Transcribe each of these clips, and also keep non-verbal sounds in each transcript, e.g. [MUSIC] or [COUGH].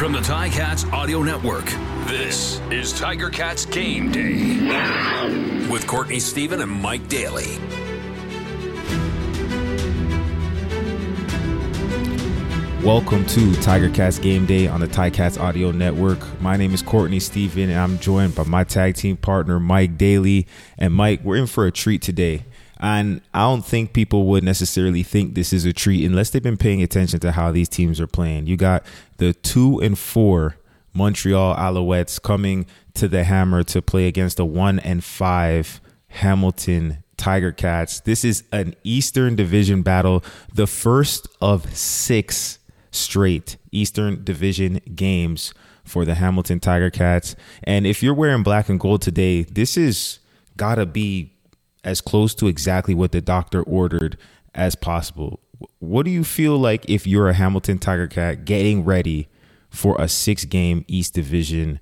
From the Tiger Cats Audio Network, this is Tiger Cats Game Day with Courtney Stephen and Mike Daly. Welcome to Tiger Cats Game Day on the Tiger Cats Audio Network. My name is Courtney Stephen, and I'm joined by my tag team partner Mike Daly. And Mike, we're in for a treat today. And I don't think people would necessarily think this is a treat unless they've been paying attention to how these teams are playing. You got the two and four Montreal Alouettes coming to the Hammer to play against the one and five Hamilton Tiger Cats. This is an Eastern Division battle, the first of six straight Eastern Division games for the Hamilton Tiger Cats. And if you're wearing black and gold today, this is gotta be as close to exactly what the doctor ordered as possible. What do you feel like if you're a Hamilton Tiger Cat getting ready for a six game East Division,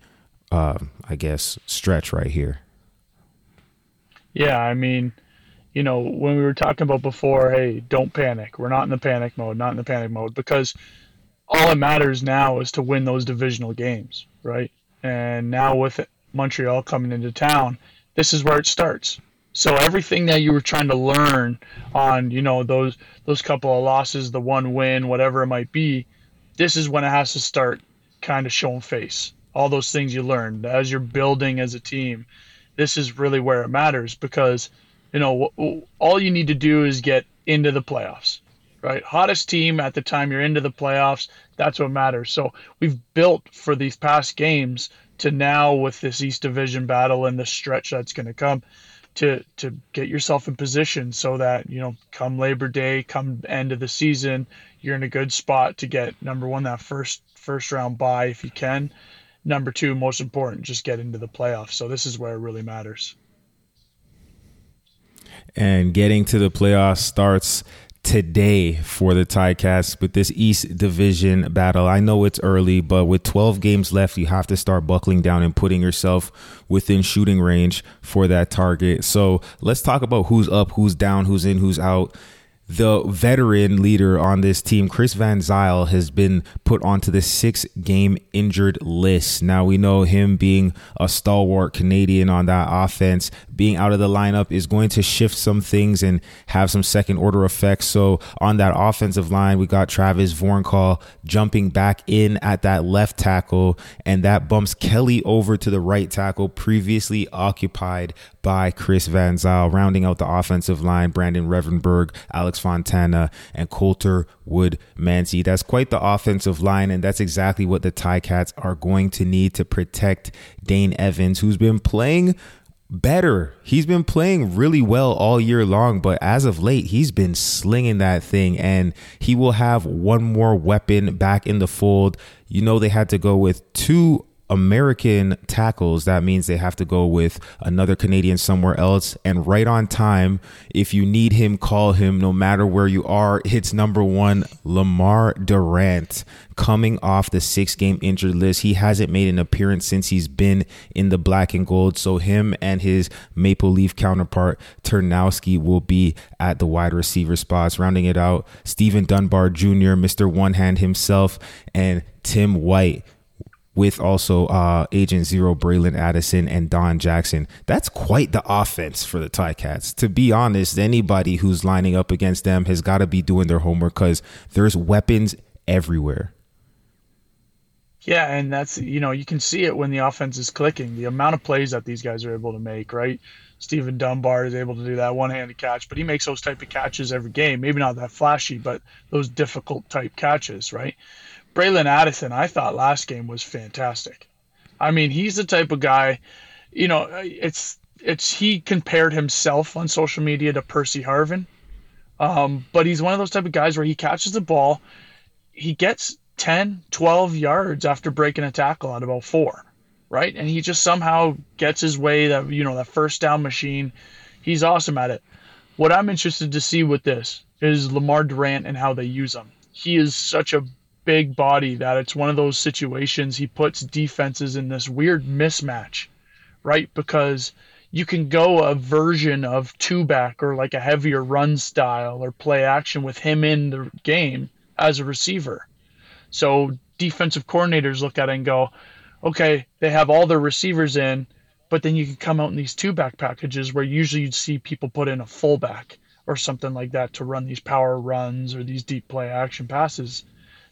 uh, I guess, stretch right here? Yeah, I mean, you know, when we were talking about before, hey, don't panic. We're not in the panic mode, not in the panic mode, because all that matters now is to win those divisional games, right? And now with Montreal coming into town, this is where it starts. So everything that you were trying to learn on, you know, those those couple of losses, the one win, whatever it might be, this is when it has to start kind of showing face. All those things you learned as you're building as a team. This is really where it matters because, you know, all you need to do is get into the playoffs right? Hottest team at the time you're into the playoffs. That's what matters. So we've built for these past games to now with this East Division battle and the stretch that's going to come to to get yourself in position so that you know come Labor Day, come end of the season, you're in a good spot to get number one that first first round buy if you can. Number two, most important, just get into the playoffs. So this is where it really matters. And getting to the playoffs starts today for the Ticats with this East Division battle. I know it's early, but with 12 games left, you have to start buckling down and putting yourself within shooting range for that target. So let's talk about who's up, who's down, who's in, who's out the veteran leader on this team, Chris Van Zeyl, has been put onto the six game injured list. Now we know him being a stalwart Canadian on that offense, being out of the lineup is going to shift some things and have some second order effects. So on that offensive line, we got Travis Vornkahl jumping back in at that left tackle, and that bumps Kelly over to the right tackle, previously occupied by Chris Van Zeyl, rounding out the offensive line, Brandon Revenberg, Alex Fontana, and Coulter Wood Mancy. That's quite the offensive line, and that's exactly what the Ticats are going to need to protect Dane Evans, who's been playing better. He's been playing really well all year long, but as of late, he's been slinging that thing, and he will have one more weapon back in the fold. You know, they had to go with two American tackles, that means they have to go with another Canadian somewhere else. And right on time, if you need him, call him no matter where you are. It's number one, Lemar Durant, coming off the six game injured list. He hasn't made an appearance since he's been in the black and gold. So him and his Maple Leaf counterpart, Turnowski, will be at the wide receiver spots. Rounding it out, Steven Dunbar Jr., Mr. One Hand himself, and Tim White with also uh, Agent Zero, Bralon Addison, and Don Jackson. That's quite the offense for the Ticats. To be honest, anybody who's lining up against them has got to be doing their homework because there's weapons everywhere. Yeah, and that's you know you can see it when the offense is clicking. The amount of plays that these guys are able to make, right? Steven Dunbar is able to do that one-handed catch, but he makes those type of catches every game. Maybe not that flashy, but those difficult type catches, right? Bralon Addison, I thought last game was fantastic. I mean, he's the type of guy, you know, it's it's he compared himself on social media to Percy Harvin. Um, but he's one of those type of guys where he catches the ball, he gets 10, 12 yards after breaking a tackle at about four, right? And he just somehow gets his way that, you know, that first down machine. He's awesome at it. What I'm interested to see with this is Lemar Durant and how they use him. He is such a big body that it's one of those situations he puts defenses in this weird mismatch, right? Because you can go a version of two back or like a heavier run style or play action with him in the game as a receiver. So defensive coordinators look at it and go, okay, they have all their receivers in, but then you can come out in these two back packages where usually you'd see people put in a fullback or something like that to run these power runs or these deep play action passes.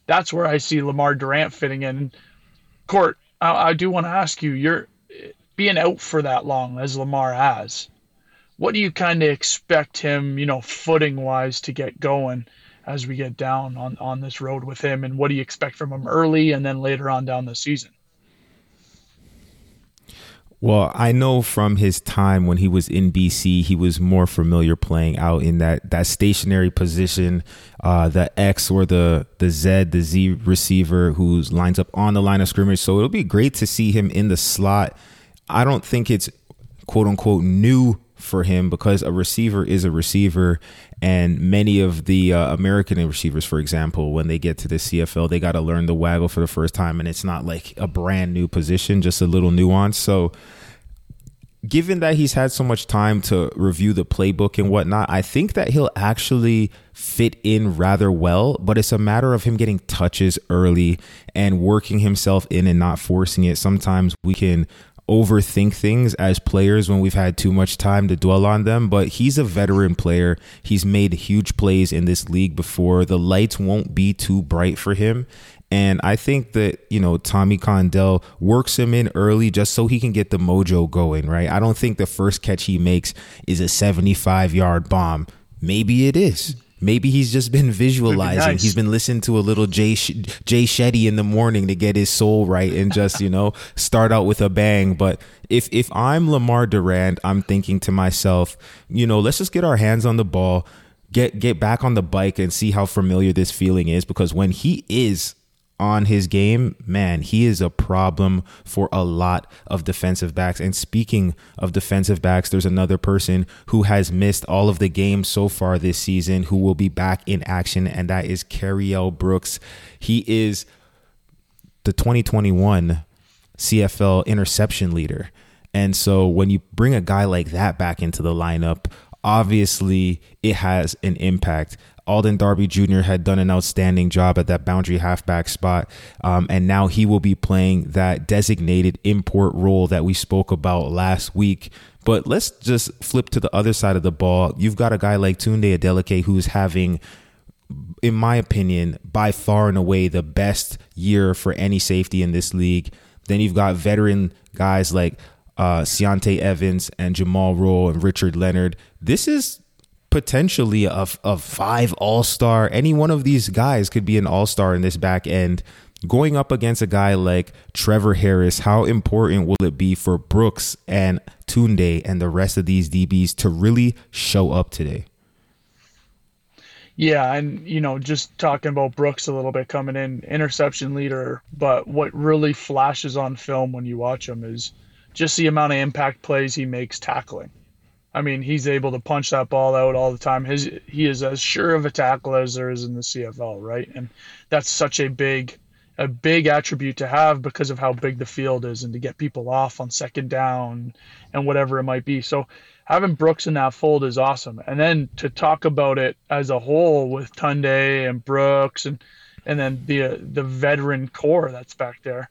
That's where I see Lemar Durant fitting in. Court, I, I do want to ask you, you're being out for that long as Lemar has. What do you kind of expect him, you know, footing wise to get going as we get down on, on this road with him? And what do you expect from him early and then later on down the season? Well, I know from his time when he was in BC, he was more familiar playing out in that that stationary position, uh, the X or the the Z, the Z receiver who lines up on the line of scrimmage. So it'll be great to see him in the slot. I don't think it's quote unquote new for him because a receiver is a receiver and many of the uh, American receivers, for example, when they get to the CFL, they got to learn the waggle for the first time, and it's not like a brand new position, just a little nuance. So, given that he's had so much time to review the playbook and whatnot, I think that he'll actually fit in rather well. But it's a matter of him getting touches early and working himself in and not forcing it. Sometimes we can overthink things as players when we've had too much time to dwell on them, but he's a veteran player. He's made huge plays in this league before. The lights won't be too bright for him. And I think that, you know, Tommy Condell works him in early just so he can get the mojo going, right? I don't think the first catch he makes is a 75 yard bomb. Maybe it is. Maybe he's just been visualizing. Nice. He's been listening to a little Jay Jay Shetty in the morning to get his soul right and just you know [LAUGHS] start out with a bang. But if if I'm Lemar Durant, I'm thinking to myself, you know, let's just get our hands on the ball, get get back on the bike and see how familiar this feeling is. Because when he is on his game, man, he is a problem for a lot of defensive backs. And speaking of defensive backs, there's another person who has missed all of the games so far this season who will be back in action, and that is Cariel Brooks. He is the 2021 CFL interception leader. And so when you bring a guy like that back into the lineup, obviously it has an impact. Alden Darby Jr. had done an outstanding job at that boundary halfback spot. Um, and now he will be playing that designated import role that we spoke about last week. But let's just flip to the other side of the ball. You've got a guy like Tunde Adeleke who's having in my opinion, by far and away the best year for any safety in this league. Then you've got veteran guys like uh, Ciante Evans and Jumal Rolle and Richard Leonard. This is potentially a, a five all star. Any one of these guys could be an all star in this back end. Going up against a guy like Trevor Harris, how important will it be for Brooks and Tunde and the rest of these DBs to really show up today? Yeah, and you know, just talking about Brooks a little bit coming in, interception leader, but what really flashes on film when you watch him is just the amount of impact plays he makes tackling. I mean, he's able to punch that ball out all the time. His he is as sure of a tackle as there is in the CFL, right? And that's such a big a big attribute to have because of how big the field is and to get people off on second down and whatever it might be. So having Brooks in that fold is awesome. And then to talk about it as a whole with Tunde and Brooks and and then the the veteran core that's back there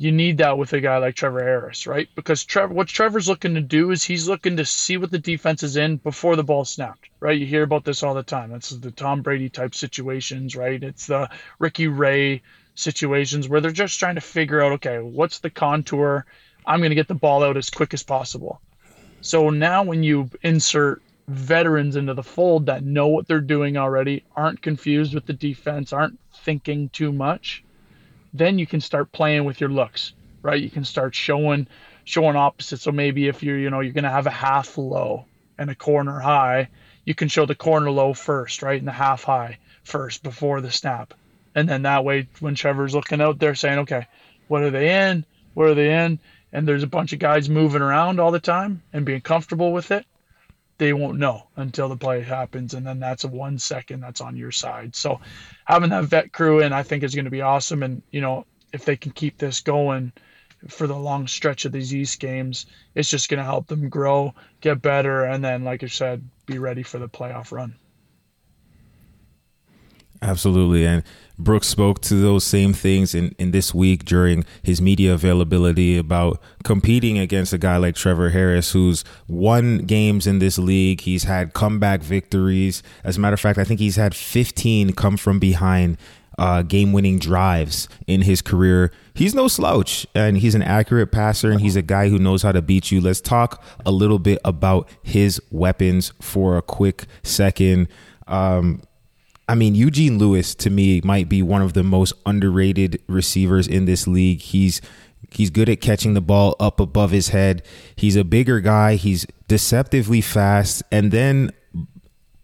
you need that with a guy like Trevor Harris, right? Because Trevor, what Trevor's looking to do is he's looking to see what the defense is in before the ball snapped, right? You hear about this all the time. That's the Tom Brady type situations, right? It's the Ricky Ray situations where they're just trying to figure out, okay, what's the contour? I'm going to get the ball out as quick as possible. So now when you insert veterans into the fold that know what they're doing already, aren't confused with the defense, aren't thinking too much then you can start playing with your looks, right? You can start showing showing opposites. So maybe if you're, you know, you're gonna have a half low and a corner high, you can show the corner low first, right? And the half high first before the snap. And then that way when Trevor's looking out there saying, Okay, what are they in? What are they in? And there's a bunch of guys moving around all the time and being comfortable with it they won't know until the play happens and then that's a one second that's on your side. So having that vet crew in i think is going to be awesome and you know if they can keep this going for the long stretch of these east games it's just going to help them grow get better and then like i said be ready for the playoff run Absolutely. And Brooks spoke to those same things in, in this week during his media availability about competing against a guy like Trevor Harris, who's won games in this league. He's had comeback victories. As a matter of fact, I think he's had 15 come from behind uh, game winning drives in his career. He's no slouch and he's an accurate passer and he's a guy who knows how to beat you. Let's talk a little bit about his weapons for a quick second. Um, I mean, Eugene Lewis to me might be one of the most underrated receivers in this league. He's he's good at catching the ball up above his head. He's a bigger guy. He's deceptively fast. And then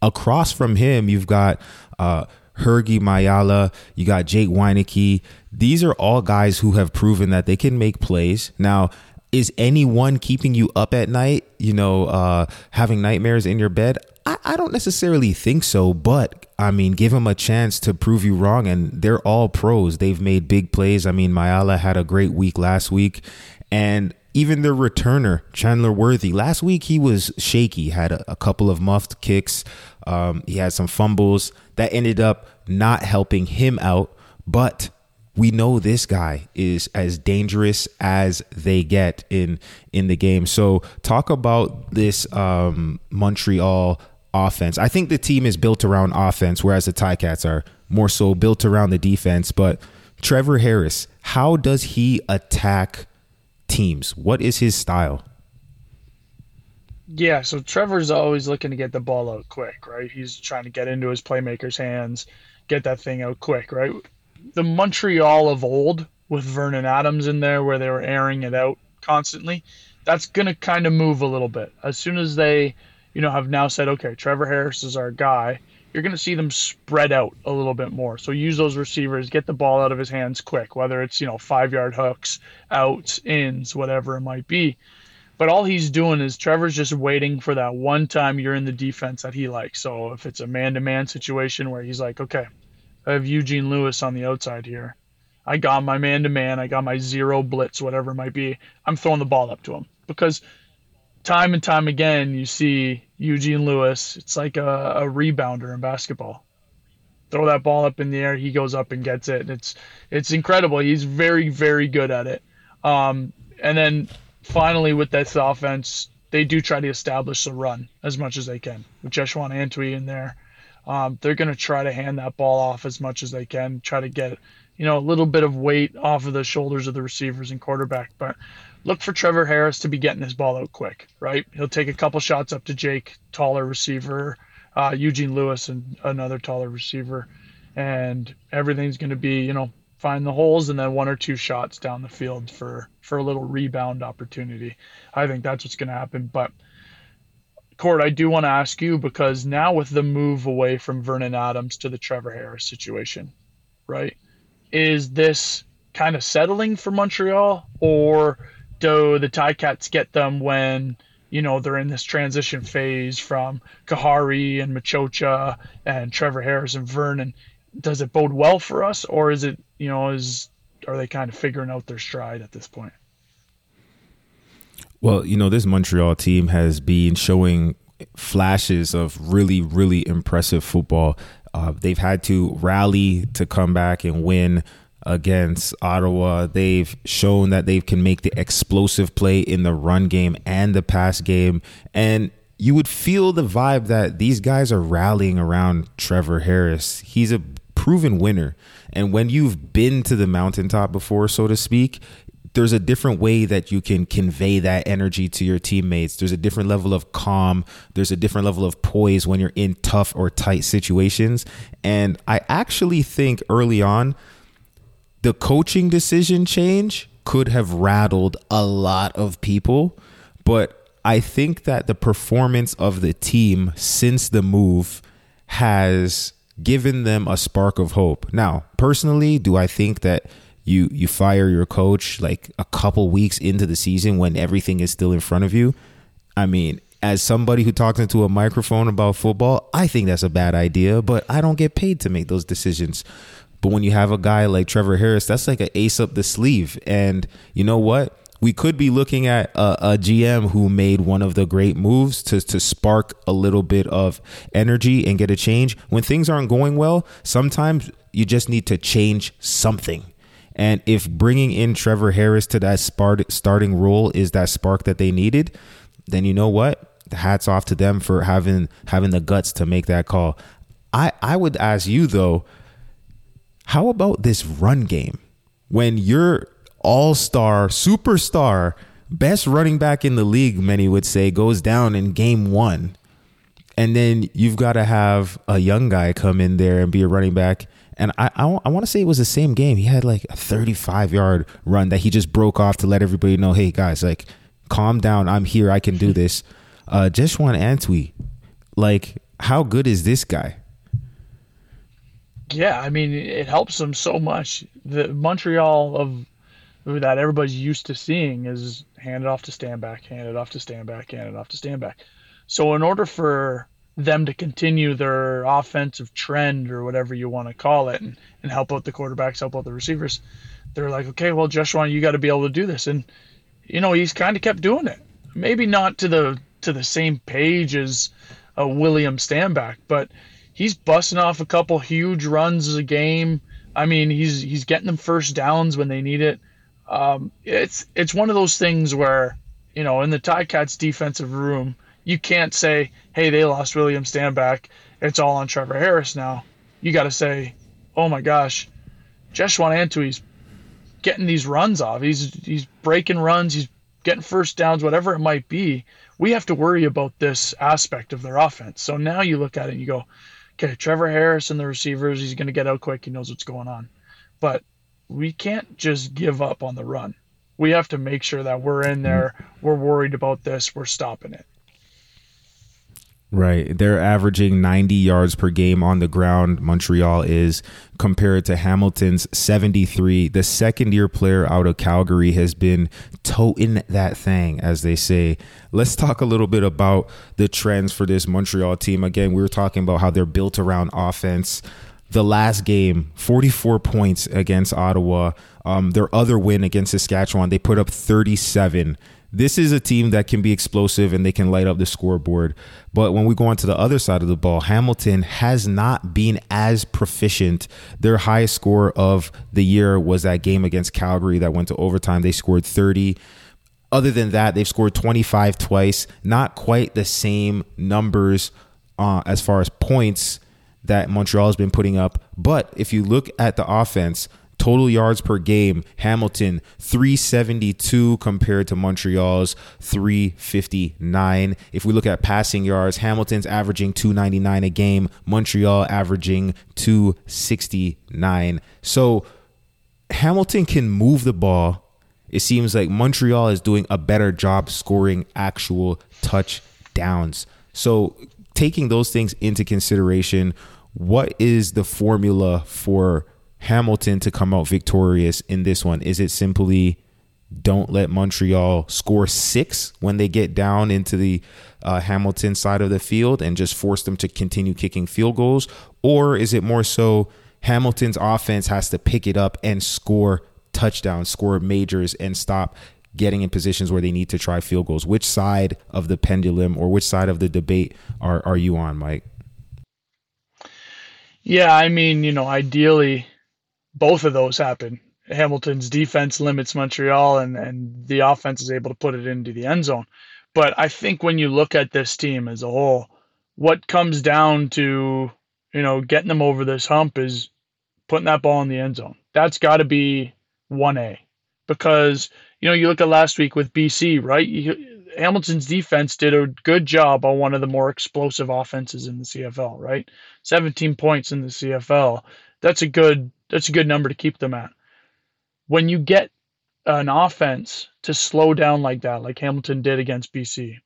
across from him, you've got uh, Mayala. You got Jake Wieneke. These are all guys who have proven that they can make plays. Now, is anyone keeping you up at night? You know, uh, having nightmares in your bed? I, I don't necessarily think so, but I mean, give them a chance to prove you wrong. And they're all pros. They've made big plays. I mean, Mayala had a great week last week. And even their returner, Chandler Worthy, last week he was shaky, had a, a couple of muffed kicks. Um, he had some fumbles that ended up not helping him out. But we know this guy is as dangerous as they get in in the game. So talk about this um, Montreal offense. I think the team is built around offense, whereas the Ticats are more so built around the defense. But Trevor Harris, how does he attack teams? What is his style? Yeah, so Trevor's always looking to get the ball out quick, right? He's trying to get into his playmaker's hands, get that thing out quick, right? The Montreal of old with Vernon Adams in there where they were airing it out constantly, that's going to kind of move a little bit. As soon as they you know, have now said, okay, Trevor Harris is our guy, you're going to see them spread out a little bit more. So use those receivers, get the ball out of his hands quick, whether it's, you know, five yard hooks, outs, ins, whatever it might be. But all he's doing is Trevor's just waiting for that one time you're in the defense that he likes. So if it's a man to man situation where he's like, okay, I have Eugene Lewis on the outside here. I got my man to man. I got my zero blitz, whatever it might be. I'm throwing the ball up to him because time and time again, you see Eugene Lewis. It's like a, a rebounder in basketball. Throw that ball up in the air, he goes up and gets it. And It's it's incredible. He's very very good at it. Um, and then finally with this offense, they do try to establish the run as much as they can with Jeshrun Antwi in there. Um, they're going to try to hand that ball off as much as they can, try to get you know a little bit of weight off of the shoulders of the receivers and quarterback. But look for Trevor Harris to be getting his ball out quick, right? He'll take a couple shots up to Jake, taller receiver, uh, Eugene Lewis, and another taller receiver, and everything's going to be, you know, find the holes and then one or two shots down the field for for a little rebound opportunity. I think that's what's going to happen, but. Court, I do want to ask you because now with the move away from Vernon Adams to the Trevor Harris situation, right? Is this kind of settling for Montreal or do the Ticats get them when you know they're in this transition phase from Khari and Maciocia and Trevor Harris and Vernon? Does it bode well for us, or is it you know is are they kind of figuring out their stride at this point? Well, you know this Montreal team has been showing flashes of really, really impressive football. Uh, they've had to rally to come back and win against Ottawa. They've shown that they can make the explosive play in the run game and the pass game. And you would feel the vibe that these guys are rallying around Trevor Harris. He's a proven winner. And when you've been to the mountaintop before, so to speak, there's a different way that you can convey that energy to your teammates. There's a different level of calm. There's a different level of poise when you're in tough or tight situations. And I actually think early on, the coaching decision change could have rattled a lot of people, but I think that the performance of the team since the move has given them a spark of hope. Now, personally, do I think that you you fire your coach like a couple weeks into the season when everything is still in front of you? I mean, as somebody who talks into a microphone about football, I think that's a bad idea, but I don't get paid to make those decisions. But when you have a guy like Trevor Harris, that's like an ace up the sleeve. And you know what? we could be looking at a, a, GM who made one of the great moves to, to spark a little bit of energy and get a change. When things aren't going well, sometimes you just need to change something. And if bringing in Trevor Harris to that starting role is that spark that they needed, then you know what? Hats off to them for having having the guts to make that call. I I would ask you though, how about this run game? When you're all-star, superstar, best running back in the league, many would say, goes down in game 1. And then you've got to have a young guy come in there and be a running back and I, I, I want to say it was the same game. He had like a 35 yard run that he just broke off to let everybody know, hey guys, like calm down. I'm here. I can do this. [LAUGHS] Uh, Jeshrun Antwi, like how good is this guy? Yeah, I mean it helps them so much. The Montreal of that everybody's used to seeing is hand it off to Stanback, hand it off to Stanback, hand it off to Stanback. So in order for them to continue their offensive trend or whatever you want to call it and, and help out the quarterbacks, help out the receivers. They're like, okay, well, Joshua, you got to be able to do this. And, you know, he's kind of kept doing it. Maybe not to the to the same page as a William Stanback, but he's busting off a couple huge runs a game. I mean, he's he's getting them first downs when they need it. Um, it's it's one of those things where you know in the Ticats defensive room, you can't say, hey, they lost William Stanback. It's all on Trevor Harris now. You got to say, oh my gosh, Jeshrun Antwi's getting these runs off. He's he's breaking runs. He's getting first downs, whatever it might be. We have to worry about this aspect of their offense. So now you look at it and you go, okay, Trevor Harris and the receivers, he's going to get out quick. He knows what's going on. But we can't just give up on the run. We have to make sure that we're in there. We're worried about this. We're stopping it. Right. They're averaging 90 yards per game on the ground. Montreal is compared to Hamilton's 73. The second year player out of Calgary has been toting that thing, as they say. Let's talk a little bit about the trends for this Montreal team. Again, we were talking about how they're built around offense. The last game, 44 points against Ottawa. Um, their other win against Saskatchewan, they put up 37 this is a team that can be explosive and they can light up the scoreboard. But when we go on to the other side of the ball, Hamilton has not been as proficient. Their highest score of the year was that game against Calgary that went to overtime. They scored 30. Other than that, they've scored 25 twice. Not quite the same numbers uh, as far as points that Montreal has been putting up. But if you look at the offense, Total yards per game, Hamilton 372 compared to Montreal's 359. If we look at passing yards, Hamilton's averaging 299 a game, Montreal averaging 269. So Hamilton can move the ball. It seems like Montreal is doing a better job scoring actual touchdowns. So taking those things into consideration, what is the formula for Hamilton to come out victorious in this one? Is it simply don't let Montreal score six when they get down into the uh, Hamilton side of the field and just force them to continue kicking field goals? Or is it more so Hamilton's offense has to pick it up and score touchdowns, score majors, and stop getting in positions where they need to try field goals? Which side of the pendulum or which side of the debate are, are you on, Mike? Yeah, I mean, you know, ideally, both of those happen. Hamilton's defense limits Montreal, and and the offense is able to put it into the end zone. But I think when you look at this team as a whole, what comes down to you know getting them over this hump is putting that ball in the end zone. That's got to be one A, because you know you look at last week with BC, right? You, Hamilton's defense did a good job on one of the more explosive offenses in the CFL, right? 17 points in the CFL. That's a good that's a good number to keep them at. When you get an offense to slow down like that, like Hamilton did against BC,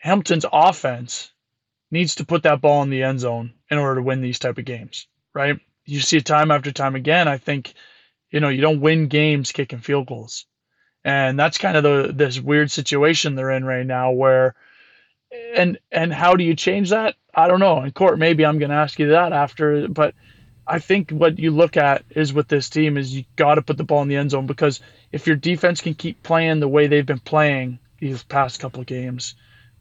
Hamilton's offense needs to put that ball in the end zone in order to win these type of games, right? You see it time after time again. I think, you know, you don't win games kicking field goals. And that's kind of the this weird situation they're in right now where and and how do you change that? I don't know. In court, maybe I'm gonna ask you that after, but I think what you look at is with this team is you got to put the ball in the end zone because if your defense can keep playing the way they've been playing these past couple of games,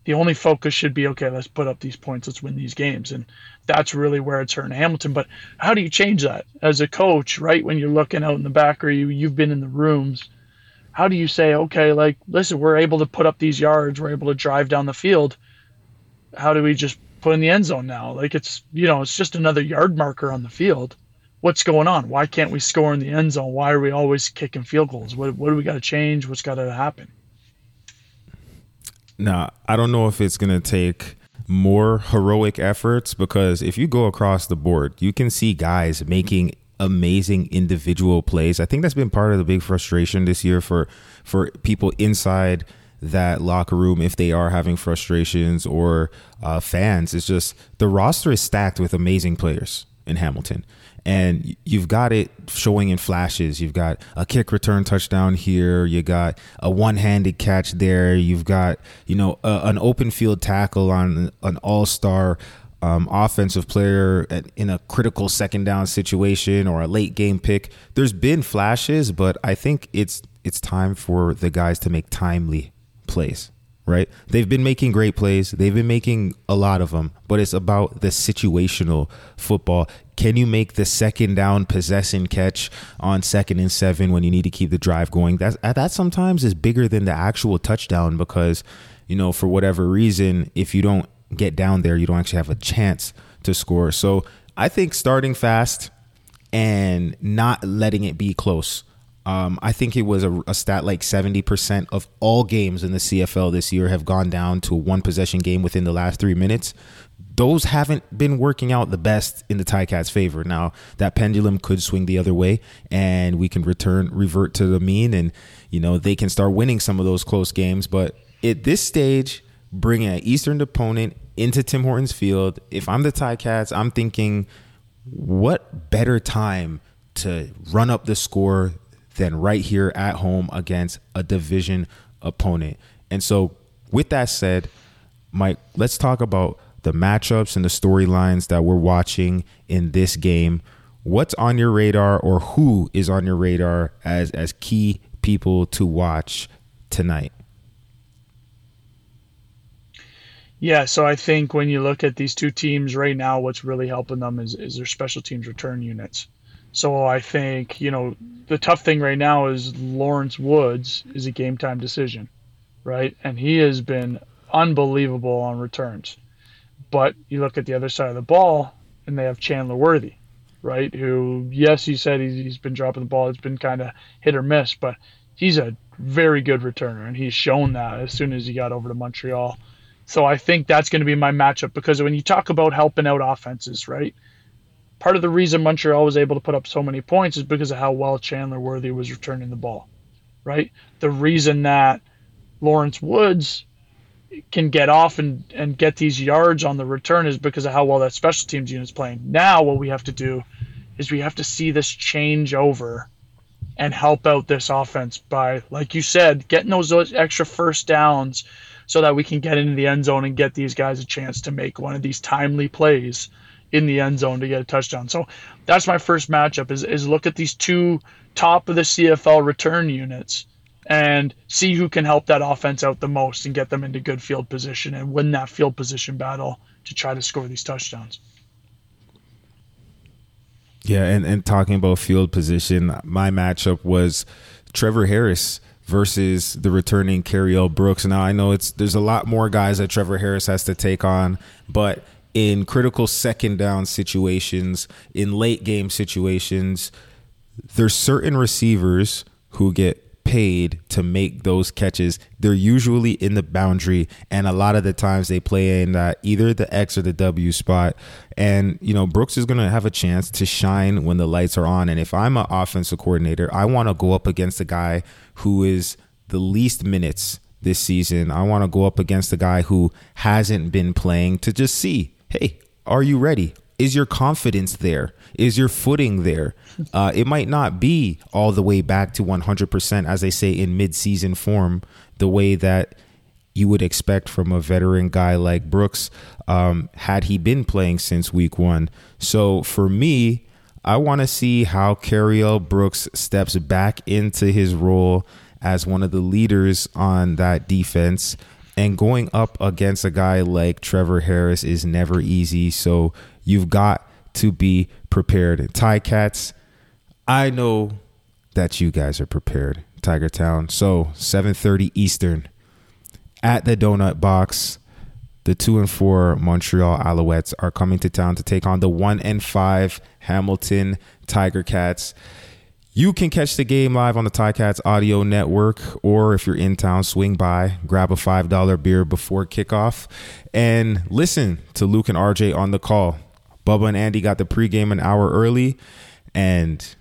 the only focus should be okay, let's put up these points, let's win these games. And that's really where it's hurting Hamilton. But how do you change that as a coach, right? When you're looking out in the back or you, you've been in the rooms, how do you say, okay, like, listen, we're able to put up these yards, we're able to drive down the field. How do we just put in the end zone now? Like, it's, you know, it's just another yard marker on the field. What's going on? Why can't we score in the end zone? Why are we always kicking field goals? What, what do we got to change? What's got to happen? Now, I don't know if it's going to take more heroic efforts because if you go across the board, you can see guys making amazing individual plays. I think that's been part of the big frustration this year for for people inside that locker room if they are having frustrations or uh, fans. It's just the roster is stacked with amazing players in Hamilton and you've got it showing in flashes. You've got a kick return touchdown here. You got a one-handed catch there. You've got you know a, an open field tackle on an all-star um, offensive player at, in a critical second down situation or a late game pick. There's been flashes, but I think it's it's time for the guys to make timely plays right? They've been making great plays. They've been making a lot of them, but it's about the situational football. Can you make the second down possession catch on second and seven when you need to keep the drive going? That uh, that sometimes is bigger than the actual touchdown because, you know, for whatever reason, if you don't get down there, you don't actually have a chance to score. So I think starting fast and not letting it be close um, I think it was a, a, stat like 70% of all games in the CFL this year have gone down to one possession game within the last three minutes. Those haven't been working out the best in the Ticats' favor. Now, that pendulum could swing the other way and we can return, revert to the mean, and, you know, they can start winning some of those close games. But at this stage, bringing an Eastern opponent into Tim Hortons Field, if I'm the Ticats, I'm thinking, what better time to run up the score than right here at home against a division opponent. And so, with that said, Mike, let's talk about the matchups and the storylines that we're watching in this game. What's on your radar, or who is on your radar as as key people to watch tonight? Yeah, so I think when you look at these two teams right now, what's really helping them is, is their special teams return units. So I think, you know, the tough thing right now is Lawrence Woods is a game time decision, right? And he has been unbelievable on returns. But you look at the other side of the ball and they have Chandler Worthy, right? Who, yes, he said he's, he's been dropping the ball. It's been kind of hit or miss, but he's a very good returner and he's shown that as soon as he got over to Montreal. So I think that's going to be my matchup because when you talk about helping out offenses, right? Part of the reason Montreal was able to put up so many points is because of how well Chandler Worthy was returning the ball, right? The reason that Lawrence Woods can get off and, and get these yards on the return is because of how well that special teams unit is playing. Now, what we have to do is we have to see this change over and help out this offense by, like you said, getting those those extra first downs so that we can get into the end zone and get these guys a chance to make one of these timely plays in the end zone to get a touchdown. So that's my first matchup is, is look at these two top of the CFL return units and see who can help that offense out the most and get them into good field position and win that field position battle to try to score these touchdowns. Yeah, and, and talking about field position, my matchup was Trevor Harris versus the returning Cariel Brooks. Now I know it's there's a lot more guys that Trevor Harris has to take on, but in critical second down situations, in late game situations, there's certain receivers who get paid to make those catches. They're usually in the boundary, and a lot of the times they play in uh, either the X or the W spot. And you know, Brooks is going to have a chance to shine when the lights are on. And if I'm an offensive coordinator, I want to go up against a guy who is the least minutes this season. I want to go up against a guy who hasn't been playing to just see hey, are you ready? Is your confidence there? Is your footing there? Uh, it might not be all the way back to 100%, as they say in mid-season form, the way that you would expect from a veteran guy like Brooks um, had he been playing since week one. So for me, I want to see how Cariel Brooks steps back into his role as one of the leaders on that defense. And going up against a guy like Trevor Harris is never easy. So you've got to be prepared. Ticats, I know that you guys are prepared. Tiger Town. So 7:30 Eastern at the Donut Box. The two and four Montreal Alouettes are coming to town to take on the one and five Hamilton Tiger Cats. You can catch the game live on the Ticats audio network, or if you're in town, swing by, grab a $5 beer before kickoff, and listen to Luke and RJ on the call. Bubba and Andy got the pregame an hour early, and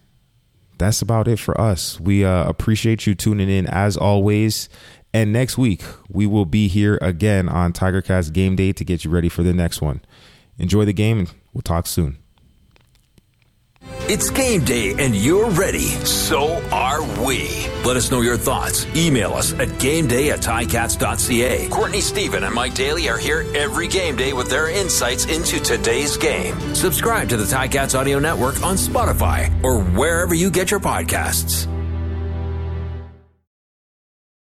that's about it for us. We uh, appreciate you tuning in as always. And next week, we will be here again on Tiger Cats Game Day to get you ready for the next one. Enjoy the game, and we'll talk soon. It's game day and you're ready. So are we. Let us know your thoughts. Email us at gameday at ticats.ca. Courtney Stephen and Mike Daly are here every game day with their insights into today's game. Subscribe to the Ticats Audio Network on Spotify or wherever you get your podcasts.